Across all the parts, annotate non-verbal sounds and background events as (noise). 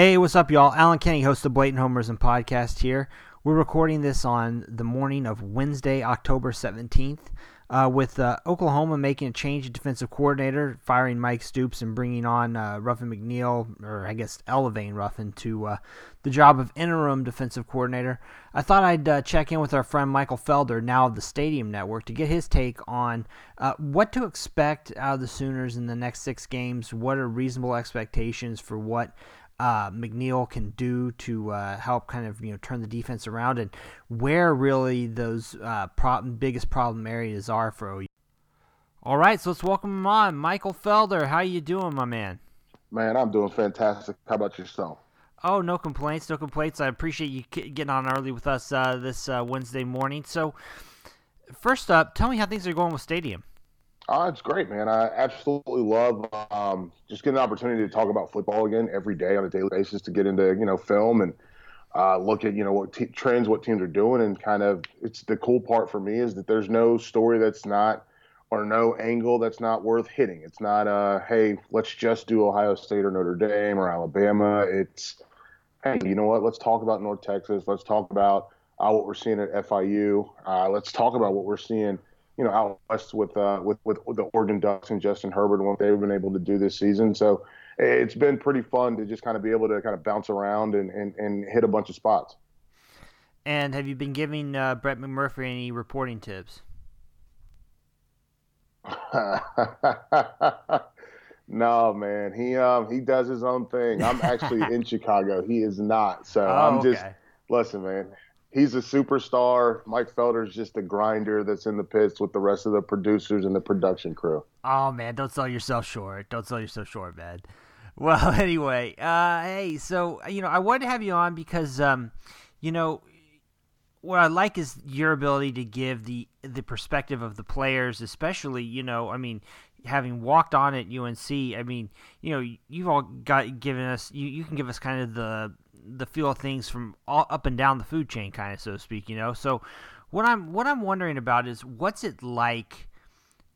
Hey, what's up, y'all? Allen Kenney, host of Blatant Homerism Podcast here. We're recording this on the morning of Wednesday, October 17th uh, with uh, Oklahoma making a change in defensive coordinator, firing Mike Stoops and bringing on uh, Ruffin McNeill, or I guess elevating Ruffin to uh, the job of interim defensive coordinator. I thought I'd uh, check in with our friend Michael Felder, now of the Stadium Network, to get his take on uh, what to expect out of the Sooners in the next six games. What are reasonable expectations for what uh, McNeill can do to uh, help kind of you know turn the defense around, and where really those uh, biggest problem areas are for OU. All right, so let's welcome him on, Michael Felder. How you doing, my man? Man, I'm doing fantastic. How about yourself? Oh, no complaints, no complaints. I appreciate you getting on early with us uh, this uh, Wednesday morning. So, first up, tell me how things are going with Stadium. Oh, it's great, man. I absolutely love um, just getting an opportunity to talk about football again every day on a daily basis to get into you know film and uh, look at you know what te- trends, what teams are doing, and kind of it's the cool part for me is that there's no story that's not or no angle that's not worth hitting. It's not uh hey let's just do Ohio State or Notre Dame or Alabama. It's hey you know what let's talk about North Texas. Let's talk about uh, what we're seeing at FIU. Uh, let's talk about what we're seeing you know, out west with uh, with, with the Oregon Ducks and Justin Herbert and what they've been able to do this season. So it's been pretty fun to just kind of be able to kind of bounce around and, and, and hit a bunch of spots. And have you been giving uh, Brett McMurphy any reporting tips? (laughs) no, man. He um he does his own thing. I'm actually (laughs) in Chicago. He is not. So oh, I'm okay. just listen, man he's a superstar. Mike Felder's just a grinder that's in the pits with the rest of the producers and the production crew. Oh man, don't sell yourself short. Don't sell yourself short, man. (laughs) Well, (laughs) anyway, uh, hey, so you know, I wanted to have you on because, um, you know, what I like is your ability to give the the perspective of the players, especially you know, I mean, having walked on at UNC, I mean, you know, you've all got given us you, you can give us kind of the the feel of things from all up and down the food chain, kind of so to speak. You know, so what I'm what I'm wondering about is what's it like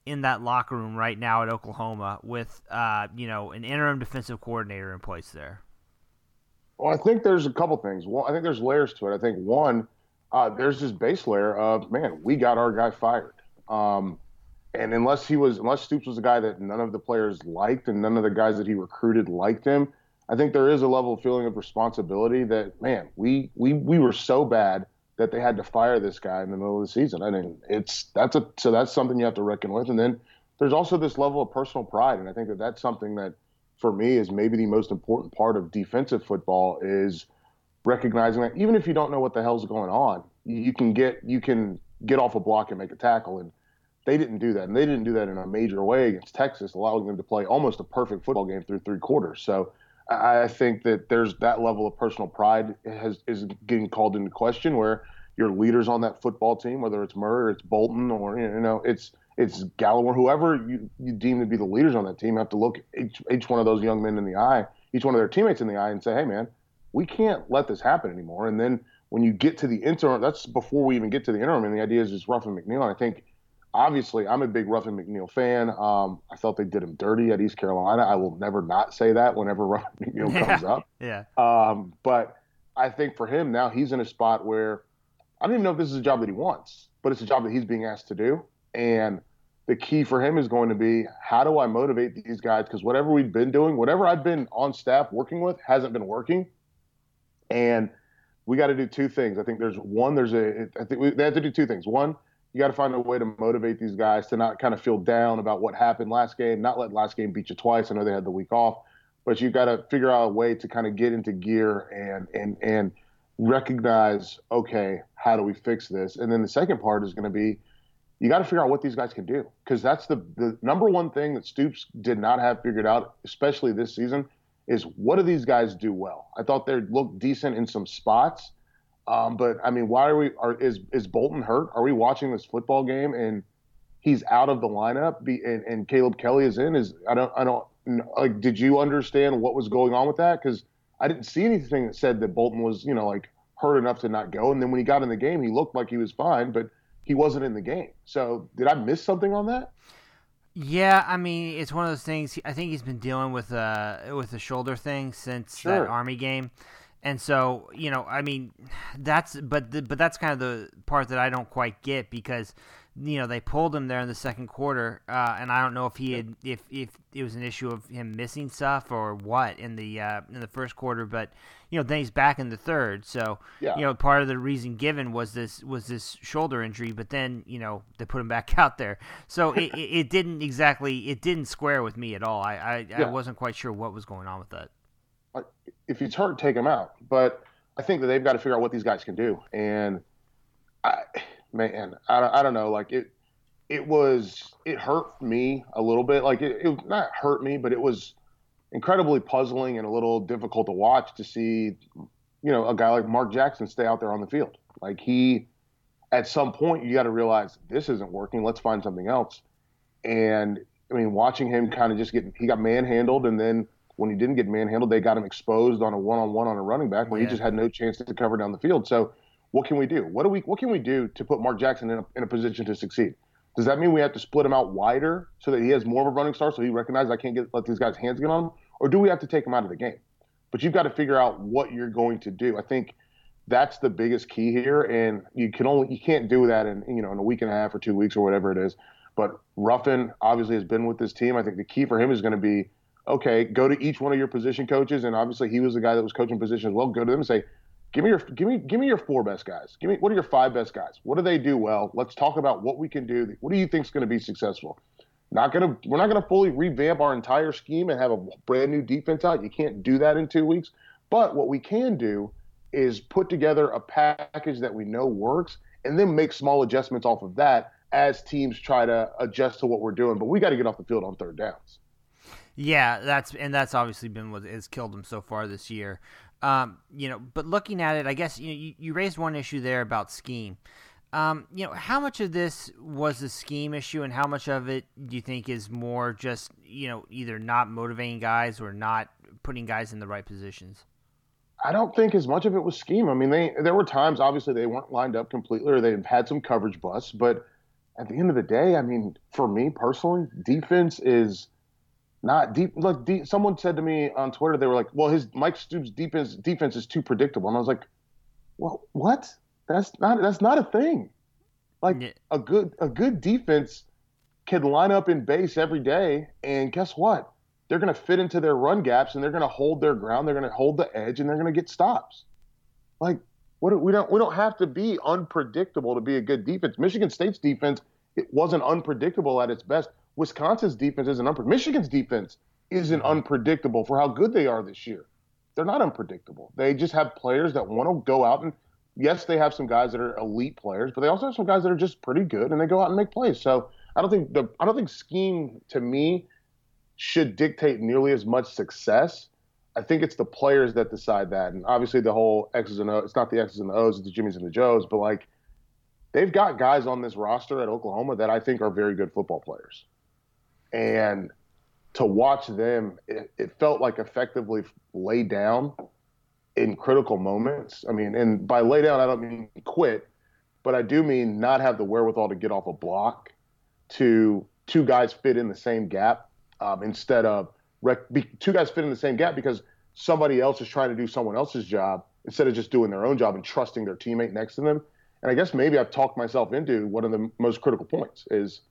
in that locker room right now at Oklahoma with uh, you know an interim defensive coordinator in place there. Well, I think there's a couple things. Well, I think there's layers to it. I think one, uh, there's this base layer of man, we got our guy fired. Um, and unless he was, unless Stoops was a guy that none of the players liked and none of the guys that he recruited liked him, I think there is a level of feeling of responsibility that man, we we we were so bad that they had to fire this guy in the middle of the season. I mean, it's that's a so that's something you have to reckon with. And then there's also this level of personal pride, and I think that that's something that for me is maybe the most important part of defensive football is recognizing that even if you don't know what the hell's going on, you can get you can get off a block and make a tackle and they didn't do that and they didn't do that in a major way against Texas allowing them to play almost a perfect football game through three quarters so I think that there's that level of personal pride has is getting called into question where your leaders on that football team, whether it's Murray or it's Bolton or you know it's it's Gallimore, whoever you, you deem to be the leaders on that team, have to look each each one of those young men in the eye, each one of their teammates in the eye, and say, hey man, we can't let this happen anymore. And then when you get to the interim, that's before we even get to the interim, and the idea is just Ruffin McNeill. And I think obviously, I'm a big Ruffin McNeill fan. Um, I felt they did him dirty at East Carolina. I will never not say that whenever (laughs) Ruffin McNeill yeah. comes up. (laughs) Yeah. Um, but I think for him now, he's in a spot where I don't even know if this is a job that he wants, but it's a job that he's being asked to do. And the key for him is going to be how do I motivate these guys? Because whatever we've been doing, whatever I've been on staff working with, hasn't been working. And we got to do two things. I think there's one. There's a. I think we, they have to do two things. One you got to find a way to motivate these guys to not kind of feel down about what happened last game, not let last game beat you twice. I know they had the week off, but you got to figure out a way to kind of get into gear and and and recognize, okay, how do we fix this? And then the second part is going to be you got to figure out what these guys can do because that's the the number one thing that Stoops did not have figured out, especially this season, is what do these guys do well? I thought they looked decent in some spots um, but I mean, why are we? Are, is is Bolton hurt? Are we watching this football game and he's out of the lineup? Be, and, and Caleb Kelly is in. Is I don't I don't like. Did you understand what was going on with that? Because I didn't see anything that said that Bolton was you know like hurt enough to not go. And then when he got in the game, he looked like he was fine, but he wasn't in the game. So did I miss something on that? Yeah, I mean, it's one of those things. I think he's been dealing with a with a shoulder thing since sure. that Army game, and so you know, I mean, that's but the, but that's kind of the part that I don't quite get because you know they pulled him there in the second quarter, uh, and I don't know if he had if if it was an issue of him missing stuff or what in the uh, in the first quarter, but you know then he's back in the third, so yeah. you know part of the reason given was this was this shoulder injury, but then you know they put him back (laughs) out there, so it, it didn't exactly it didn't square with me at all. I I, yeah. I wasn't quite sure what was going on with that. If he's hurt, take him out, but I think that they've got to figure out what these guys can do, and I man, I, I don't know. Like it, it was, it hurt me a little bit. Like it, it not hurt me, but it was incredibly puzzling and a little difficult to watch to see, you know, a guy like Mark Jackson stay out there on the field. Like he, at some point, you got to realize this isn't working. Let's find something else. And I mean, watching him kind of just get, he got manhandled, and then when he didn't get manhandled, they got him exposed on a one-on-one on a running back where yeah. he just had no chance to cover down the field. So what can we do? What do we what can we do to put Mark Jackson in a, in a position to succeed? Does that mean we have to split him out wider so that he has more of a running start so he recognizes I can't get let these guys' hands get on him? Or do we have to take him out of the game? But you've got to figure out what you're going to do. I think that's the biggest key here. And you can only you can't do that in you know in a week and a half or two weeks or whatever it is. But Ruffin obviously has been with this team. I think the key for him is going to be okay, go to each one of your position coaches, and obviously he was the guy that was coaching position as well. Go to them and say, Give me your give me give me your four best guys. Give me what are your five best guys? What do they do well? Let's talk about what we can do. What do you think is going to be successful? Not gonna we're not gonna fully revamp our entire scheme and have a brand new defense out. You can't do that in two weeks. But what we can do is put together a package that we know works and then make small adjustments off of that as teams try to adjust to what we're doing. But we got to get off the field on third downs. Yeah, that's and that's obviously been what has killed them so far this year. Um, you know, but looking at it, I guess you, you, you raised one issue there about scheme. Um, you know, how much of this was a scheme issue, and how much of it do you think is more just you know either not motivating guys or not putting guys in the right positions? I don't think as much of it was scheme. I mean, they there were times obviously they weren't lined up completely, or they had some coverage busts. But at the end of the day, I mean, for me personally, defense is not deep. Like deep, someone said to me on Twitter, they were like, "Well, his Mike Stoops' defense defense is too predictable," and I was like, "Well, what? That's not that's not a thing. Like yeah. a good a good defense can line up in base every day, and guess what? They're going to fit into their run gaps, and they're going to hold their ground. They're going to hold the edge, and they're going to get stops. Like what? We don't we don't have to be unpredictable to be a good defense. Michigan State's defense it wasn't unpredictable at its best Wisconsin's defense isn't unpredictable. Michigan's defense isn't mm-hmm. unpredictable for how good they are this year. They're not unpredictable. They just have players that want to go out and yes, they have some guys that are elite players, but they also have some guys that are just pretty good and they go out and make plays. So I don't think the I don't think scheme to me should dictate nearly as much success. I think it's the players that decide that. And obviously the whole X's and O's, it's not the X's and the O's, it's the Jimmys and the Joes, but like they've got guys on this roster at Oklahoma that I think are very good football players and to watch them, it, it, felt like effectively lay down in critical moments. I mean, and by lay down, I don't mean quit, but I do mean not have the wherewithal to get off a block to two guys fit in the same gap um, instead of rec- be, two guys fit in the same gap because somebody else is trying to do someone else's job instead of just doing their own job and trusting their teammate next to them. And I guess maybe I've talked myself into one of the most critical points is –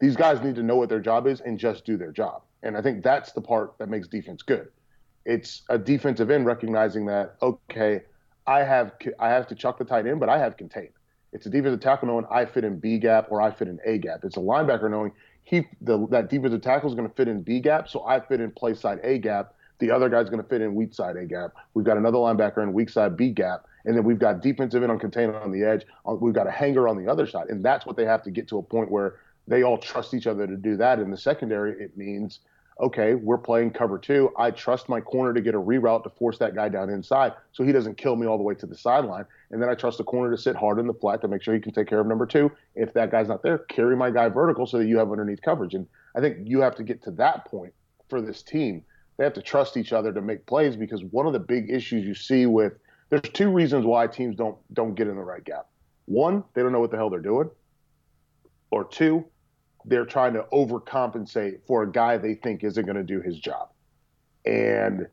these guys need to know what their job is and just do their job. And I think that's the part that makes defense good. It's a defensive end recognizing that okay, I have I have to chuck the tight end, but I have contain. It's a defensive tackle knowing I fit in B gap or I fit in A gap. It's a linebacker knowing he the, that defensive tackle is going to fit in B gap, so I fit in play side A gap. The other guy's going to fit in weak side A gap. We've got another linebacker in weak side B gap, and then we've got defensive end on container on the edge. Uh, we've got a hanger on the other side, and that's what they have to get to a point where they all trust each other to do that. In the secondary, it means, okay, we're playing cover two. I trust my corner to get a reroute to force that guy down inside so he doesn't kill me all the way to the sideline. And then I trust the corner to sit hard in the flat to make sure he can take care of number two. If that guy's not there, carry my guy vertical so that you have underneath coverage. And I think you have to get to that point for this team. They have to trust each other to make plays because one of the big issues you see with there's two reasons why teams don't don't get in the right gap. One, they don't know what the hell they're doing. Or two, they're trying to overcompensate for a guy they think isn't going to do his job. And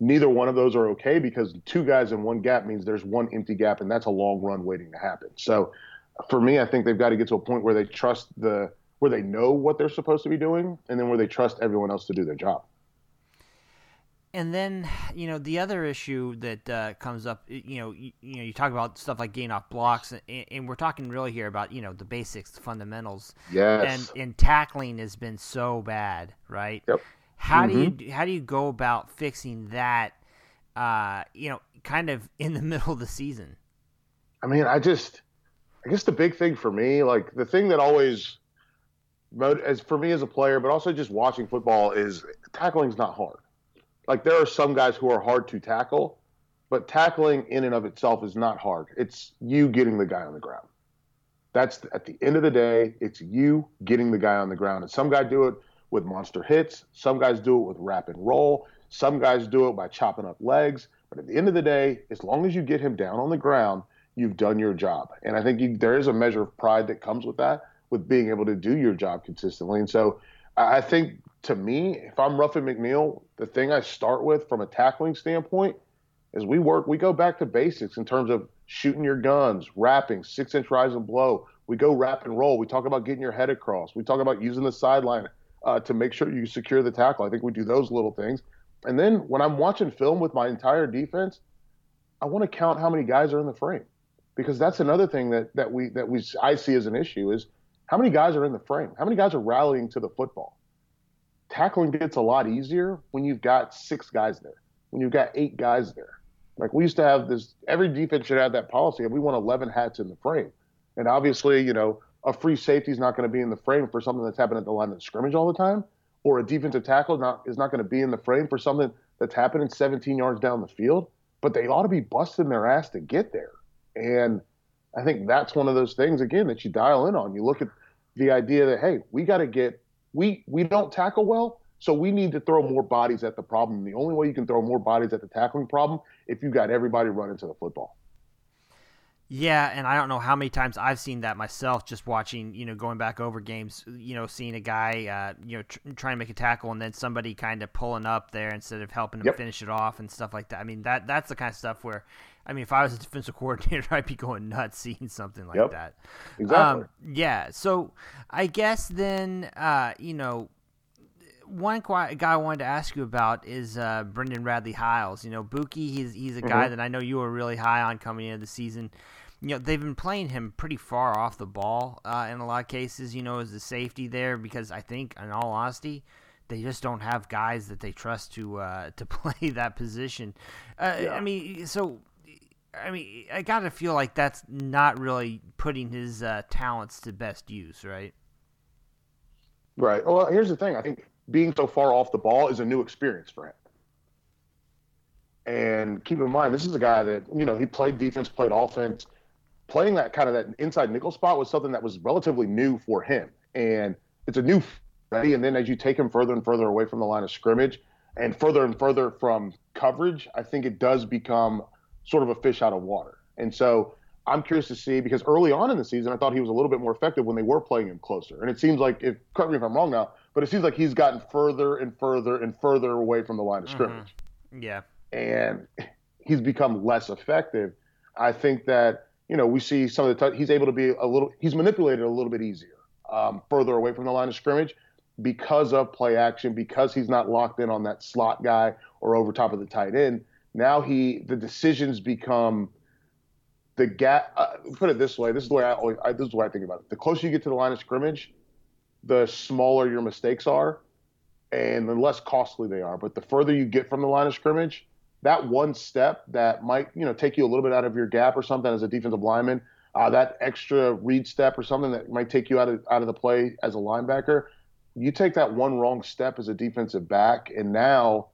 neither one of those are okay because two guys in one gap means there's one empty gap, and that's a long run waiting to happen. So for me, I think they've got to get to a point where they trust the where they know what they're supposed to be doing, and then where they trust everyone else to do their job. And then, you know, the other issue that uh, comes up, you know, you, you, know, you talk about stuff like gain off blocks, and, and, we're talking really here about, you know, the basics, the fundamentals. Yes. And, and tackling has been so bad, right? Yep. How mm-hmm. do you how do you go about fixing that? Uh, you know, kind of in the (laughs) middle of the season. I mean, I just, I guess the big thing for me, like the thing that always, as for me as a player, but also just watching football, is tackling's not hard like there are some guys who are hard to tackle, but tackling in and of itself is not hard. It's you getting the guy on the ground. That's at the end of the day, it's you getting the guy on the ground. And some guys do it with monster hits, some guys do it with wrap and roll, some guys do it by chopping up legs. But at the end of the day, as long as you get him down on the ground, you've done your job. And I think you, there is a measure of pride that comes with that, with being able to do your job consistently. And so I think to me, if I'm Ruffin McNeill, the thing I start with from a tackling standpoint is we work, we go back to basics in terms of shooting your guns, wrapping, six inch rise and blow. We go wrap and roll. We talk about getting your head across. We talk about using the sideline uh, to make sure you secure the tackle. I think we do those little things. And then when I'm watching film with my entire defense, I want to count how many guys are in the frame because that's another thing that that we that we I see as an issue is how many guys are in the frame? How many guys are rallying to the football? Tackling gets a lot easier when you've got six guys there, when you've got eight guys there. Like we used to have this, every defense should have that policy, and we want 11 hats in the frame. And obviously, you know, a free safety is not going to be in the frame for something that's happening at the line of scrimmage all the time, or a defensive tackle not, is not going to be in the frame for something that's happening 17 yards down the field. But they ought to be busting their ass to get there. And I think that's one of those things, again, that you dial in on. You look at the idea that, hey, we got to get we we don't tackle well, so we need to throw more bodies at the problem. The only way you can throw more bodies at the tackling problem if you got everybody running to the football. Yeah, and I don't know how many times I've seen that myself, just watching, you know, going back over games, you know, seeing a guy, uh, you know, tr- trying to make a tackle and then somebody kind of pulling up there instead of helping him yep. finish it off and stuff like that. I mean, that that's the kind of stuff where, I mean, if I was a defensive coordinator, (laughs) I'd be going nuts seeing something like yep. that. Exactly. Um, yeah. So I guess then, uh, you know, one guy I wanted to ask you about is uh, Brendan Radley Hiles. You know, Buki, he's he's a mm-hmm. guy that I know you were really high on coming into the season you know they've been playing him pretty far off the ball uh, in a lot of cases. You know, as a safety there because I think, in all honesty, they just don't have guys that they trust to uh, (laughs) to play that position. Uh, yeah. I mean, so I mean, I got to feel like that's not really putting his uh, talents to best use, right? Right. Well, here's the thing. I think being so far off the ball is a new experience for him. And keep in mind, this is a guy that you know he played defense, played offense playing that kind of that inside nickel spot was something that was relatively new for him. And it's a new ready. And then as you take him further and further away from the line of scrimmage and further and further from coverage, I think it does become sort of a fish out of water. And so I'm curious to see because early on in the season, I thought he was a little bit more effective when they were playing him closer. And it seems like, if correct me if I'm wrong now, but it seems like he's gotten further and further and further away from the line of scrimmage. Mm-hmm. Yeah. And he's become less effective. I think that you know, we see some of the t- he's able to be a little he's manipulated a little bit easier, um, further away from the line of scrimmage because of play action, because he's not locked in on that slot guy or over top of the tight end. Now he the decisions become the gap. Uh, put it this way: this is the way I, always, I this is the way I think about it. The closer you get to the line of scrimmage, the smaller your mistakes are, and the less costly they are. But the further you get from the line of scrimmage, that one step that might you know take you a little bit out of your gap or something as a defensive lineman, uh, that extra read step or something that might take you out of out of the play as a linebacker, you take that one wrong step as a defensive back, and now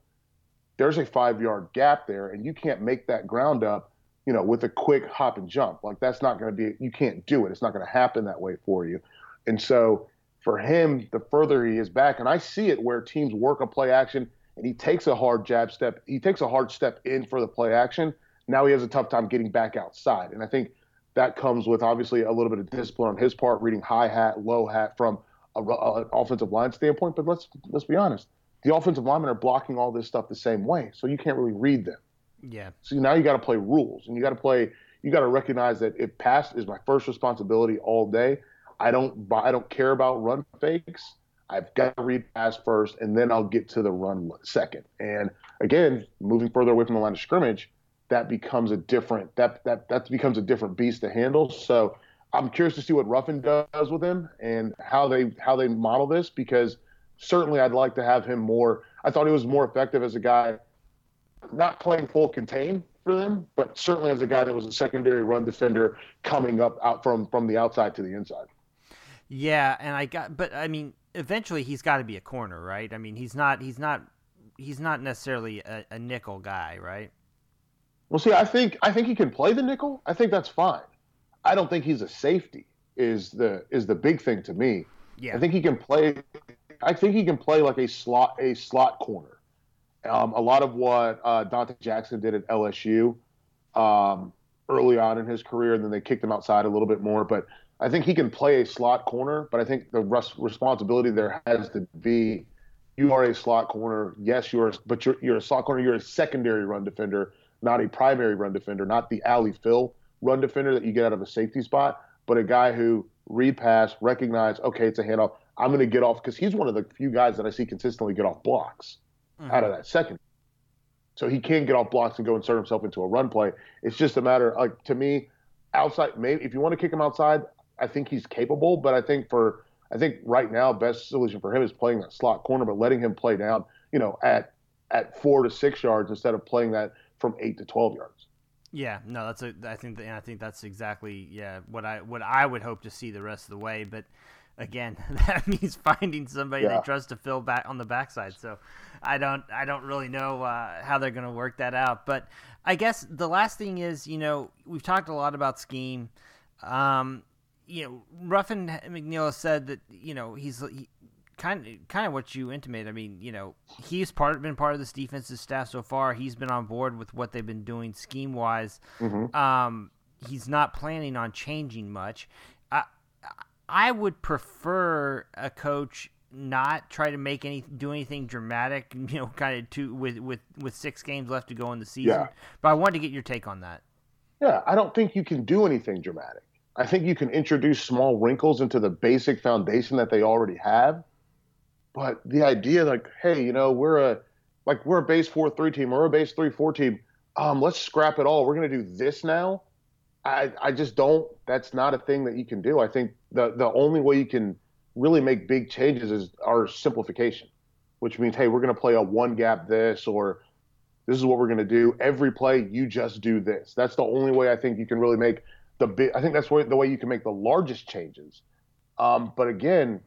there's a five yard gap there, and you can't make that ground up, you know, with a quick hop and jump. Like that's not going to be, you can't do it. It's not going to happen that way for you. And so for him, the further he is back, and I see it where teams work a play action and he takes a hard jab step. He takes a hard step in for the play action. Now he has a tough time getting back outside. And I think that comes with obviously a little bit of discipline on his part, reading high hat, low hat from a, a, an offensive line standpoint. But let's let's be honest, the offensive linemen are blocking all this stuff the same way, so you can't really read them. Yeah. So now you got to play rules, and you got to play. You got to recognize that if pass is my first responsibility all day, I don't I don't care about run fakes. I've got to read pass first, and then I'll get to the run second. And again, moving further away from the line of scrimmage, that becomes a different that that that becomes a different beast to handle. So I'm curious to see what Ruffin does with him and how they how they model this because certainly I'd like to have him more. I thought he was more effective as a guy not playing full contain for them, but certainly as a guy that was a secondary run defender coming up out from from the outside to the inside. Yeah, and I got, but I mean, eventually he's got to be a corner, right? I mean, he's not, he's not, he's not necessarily a, a nickel guy, right? Well, see, I think I think he can play the nickel. I think that's fine. I don't think he's a safety. Is the is the big thing to me. Yeah. I think he can play. I think he can play like a slot a slot corner. Um, a lot of what uh, Donte Jackson did at LSU um, early on in his career, and then they kicked him outside a little bit more. But I think he can play a slot corner. But I think the res- responsibility there has to be you are a slot corner. Yes, you are, but you're, you're a slot corner. You're a secondary run defender, not a primary run defender, not the alley fill run defender that you get out of a safety spot, but a guy who read pass, recognize, okay, it's a handoff. I'm going to get off because he's one of the few guys that I see consistently get off blocks mm-hmm. out of that second. So he can get off blocks and go insert himself into a run play. It's just a matter, like to me, outside. Maybe if you want to kick him outside, I think he's capable. But I think for I think right now, best solution for him is playing that slot corner, but letting him play down, you know, at at four to six yards instead of playing that from eight to twelve yards. Yeah, no, that's a. I think, and I think that's exactly yeah what I what I would hope to see the rest of the way. But again, (laughs) that means finding somebody yeah. they trust to fill back on the backside. So I don't I don't really know uh, how they're going to work that out. But I guess the last thing is, you know, we've talked a lot about scheme. Um, you know, Ruffin McNeill said that you know he's he, kind of kind of what you intimate. I mean, you know, he's part been part of this defensive staff so far. He's been on board with what they've been doing scheme wise. Mm-hmm. Um, he's not planning on changing much. I I would prefer a coach not try to make any do anything dramatic. (laughs) You know, kind of to with with with six games left to go in the season. Yeah. But I wanted to get your take on that. Yeah, I don't think you can do anything dramatic. I think you can introduce small wrinkles into the basic foundation that they already have but the idea, like, hey, you know, we're a like we're a base four three team, or a base three four team. Um, let's scrap it all. We're gonna do this now. I I just don't. That's not a thing that you can do. I think the the only way you can really make big changes is our simplification, which means, hey, we're gonna play a one gap this, or this is what we're gonna do. Every play, you just do this. That's the only way I think you can really make the big. I think that's where, the way you can make the largest changes. Um, but again,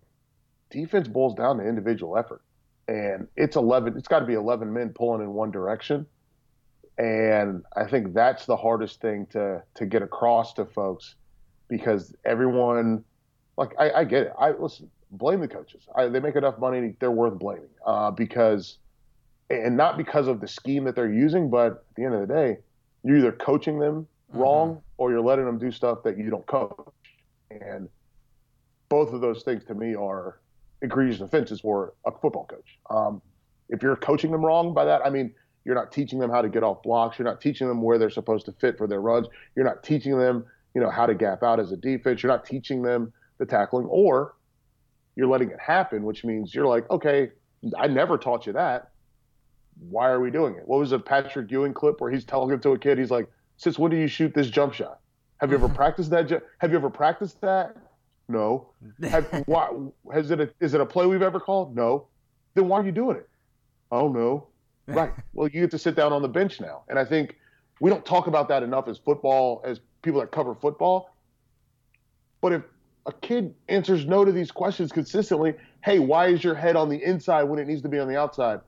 defense boils down to individual effort. And it's 11, it's got to be 11 men pulling in one direction. And I think that's the hardest thing to, to get across to folks because everyone, like, I, I get it. I listen, blame the coaches. I, they make enough money, they're worth blaming uh, because, and not because of the scheme that they're using, but at the end of the day, you're either coaching them mm-hmm. wrong or you're letting them do stuff that you don't coach. And both of those things to me are egregious offenses for a football coach. Um, if you're coaching them wrong by that, I mean, you're not teaching them how to get off blocks. You're not teaching them where they're supposed to fit for their runs. You're not teaching them, you know, how to gap out as a defense. You're not teaching them the tackling, or you're letting it happen, which means you're like, okay, I never taught you that. Why are we doing it? What was a Patrick Ewing clip where he's telling it to a kid? He's like, since when do you shoot this jump shot? Have you ever (laughs) practiced that? Have you ever practiced that? No. (laughs) Have, why, has it a, is it a play we've ever called? No. Then why are you doing it? Oh no. Right. (laughs) well, you get to sit down on the bench now, and I think we don't talk about that enough as football as people that cover football. But if a kid answers no to these questions consistently, hey, why is your head on the inside when it needs to be on the outside?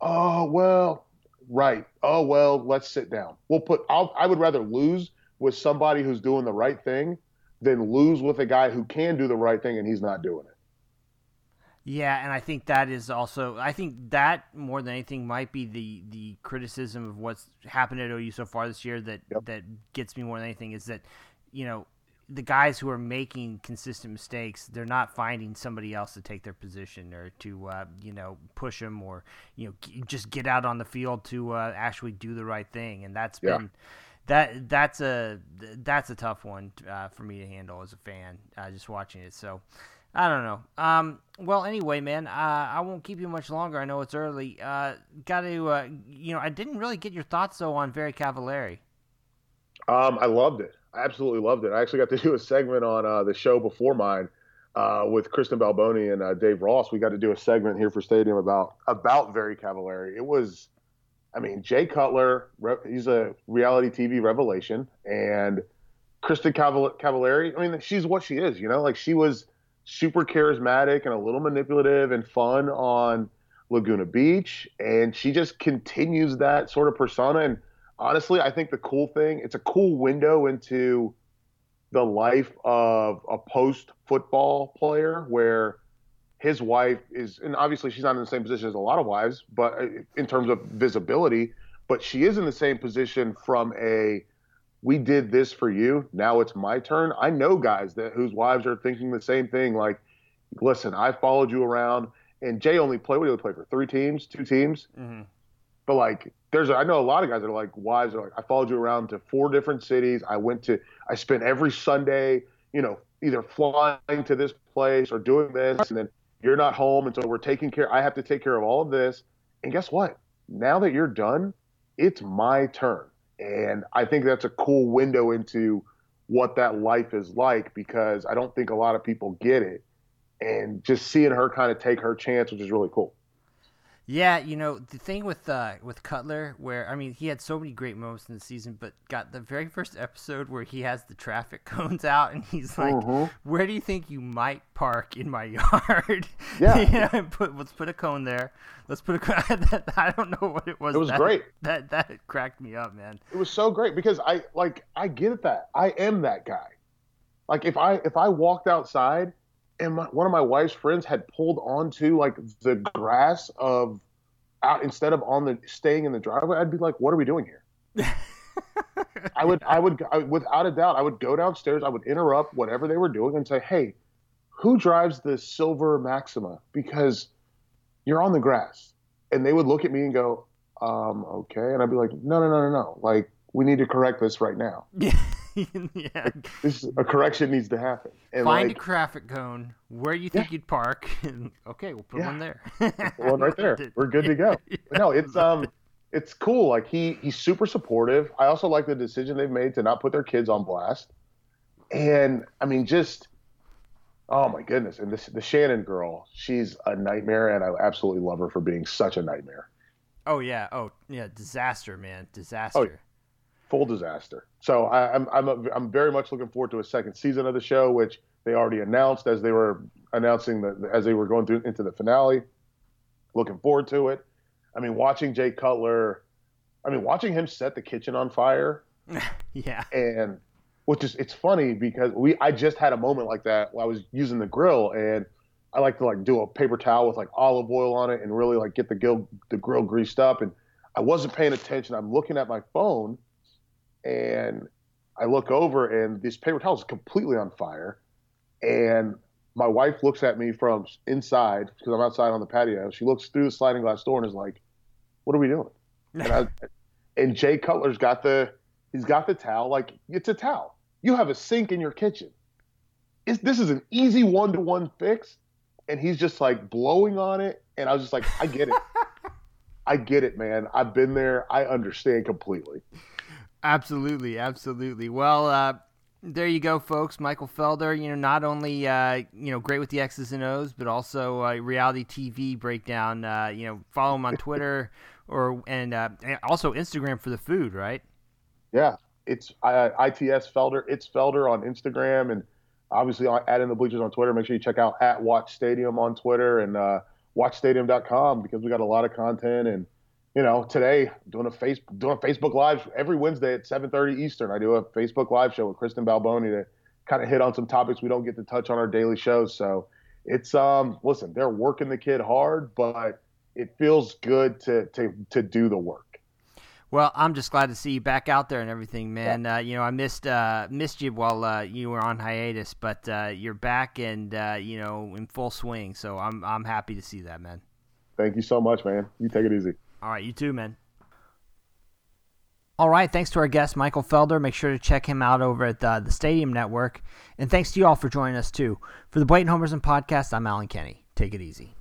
Oh well, right. Oh well, let's sit down. We'll put. I'll, I would rather lose with somebody who's doing the right thing than lose with a guy who can do the right thing and he's not doing it. Yeah, and I think that is also I think that more than anything might be the the criticism of what's happened at OU so far this year that yep. that gets me more than anything is that you know the guys who are making consistent mistakes, they're not finding somebody else to take their position or to uh, you know push them or you know g- just get out on the field to uh, actually do the right thing, and that's yeah. been that that's a that's a tough one uh, for me to handle as a fan, uh, just watching it. So. I don't know. Um, well, anyway, man, uh, I won't keep you much longer. I know it's early. Uh, Got to, uh, you know, I didn't really get your thoughts though on Very Cavallari. Um, I loved it. I absolutely loved it. I actually got to do a segment on uh, the show before mine uh, with Kristen Balboni and uh, Dave Ross. We got to do a segment here for Stadium about about Very Cavallari. It was, I mean, Jay Cutler. He's a reality TV revelation, and Kristin Cavallari. I mean, she's what she is. You know, like she was super charismatic and a little manipulative and fun on Laguna Beach, and she just continues that sort of persona. And honestly, I think the cool thing, it's a cool window into the life of a post football player where his wife is, and obviously she's not in the same position as a lot of wives, but uh, in terms of visibility, but she is in the same position from a we did this for you. Now it's my turn. I know guys that whose wives are thinking the same thing. Like, listen, I followed you around, and Jay only played. What did he play for? Three teams, two teams. Mm-hmm. But like, there's I know a lot of guys that are like wives are like, I followed you around to four different cities. I went to, I spent every Sunday, you know, either flying to this place or doing this, and then you're not home, and so we're taking care. I have to take care of all of this, and guess what? Now that you're done, it's my turn and I think that's a cool window into what that life is like because I don't think a lot of people get it. And just seeing her kind of take her chance, which is really cool. Yeah, you know the thing with uh, with Cutler, where I mean he had so many great moments in the season, but got the very first episode where he has the traffic (laughs) cones out, and he's like, mm-hmm. "Where do you think you might park in my (laughs) yard?" (laughs) Yeah, you know, put let's put a cone there. Let's put a. I don't know what it was. It was that, great. That that cracked me up, man. It was so great because I like I get that. I am that guy. Like if I if I walked outside and my, one of my wife's friends had pulled onto like the grass of out instead of on the staying in the driveway, I'd be like, "What are we doing here?" (laughs) I would, I would, I, without a doubt, I would go downstairs. I would interrupt whatever they were doing and say, "Hey, who drives the silver Maxima?" Because you're on the grass, and they would look at me and go, um, "Okay," and I'd be like, "No, no, no, no, no! Like, we need to correct this right now." (laughs) (laughs) Yeah. This a correction needs to happen. And Find like, a traffic cone where you think yeah. you'd park. (laughs) And, okay, we'll put yeah. one there. (laughs) one right there. We're good to go. yeah. No, it's um, it's cool. Like he he's super supportive. I also like the decision they've made to not put their kids on blast. And I mean, just oh my goodness. And this the Shannon girl, she's a nightmare, and I absolutely love her for being such a nightmare. Oh yeah. Oh yeah. Disaster, man. Disaster. Oh, full disaster. So I, am I'm I'm, a, I'm very much looking forward to a second season of the show, which they already announced as they were announcing the as they were going through into the finale. Looking forward to it. I mean, watching Jay Cutler, I mean, watching him set the kitchen on fire. (laughs) yeah. And which is it's funny because we I just had a moment like that while I was using the grill and I like to like do a paper towel with like olive oil on it and really like get the grill the grill greased up and I wasn't paying attention. I'm looking at my phone and I look over and this paper towel is completely on fire. And my wife looks at me from inside because I'm outside on the patio. She looks through the sliding glass door and is like, "What are we doing?" (laughs) and, I, and Jay Cutler's got the he's got the towel like it's a towel. You have a sink in your kitchen. It's, this is an easy one to one fix, and he's just like blowing on it. And I was just like, I get it. (laughs) I get it, man. I've been there. I understand completely. Absolutely, absolutely. Well, uh, there you go, folks. Michael Felder, you know, not only uh, you know great with the X's and O's, but also reality TV breakdown. Uh, you know, follow him on Twitter (laughs) or and, uh, and, also Instagram for the food, right? Yeah, it's uh, ITS Felder. It's Felder on Instagram, and obviously add in the bleachers on Twitter. Make sure you check out at Watch Stadium on Twitter and uh, WatchStadium.com because we got a lot of content and you know, today doing a face doing a Facebook live every Wednesday at 7:30 Eastern. I do a Facebook live show with Kristen Balboni to kind of hit on some topics we don't get to touch on our daily shows. So it's um listen, they're working the kid hard, but it feels good to to to do the work. Well, I'm just glad to see you back out there and everything, man. Yeah. Uh, you know, I missed uh, missed you while uh, you were on hiatus, but uh, you're back and uh, you know in full swing. So I'm I'm happy to see that, man. Thank you so much, man. You take it easy. All right, you too, man. All right, thanks to our guest Michael Felder. Make sure to check him out over at the, the Stadium Network, and thanks to you all for joining us too. For the Blatant Homerism Podcast, I'm Allen Kenney. Take it easy.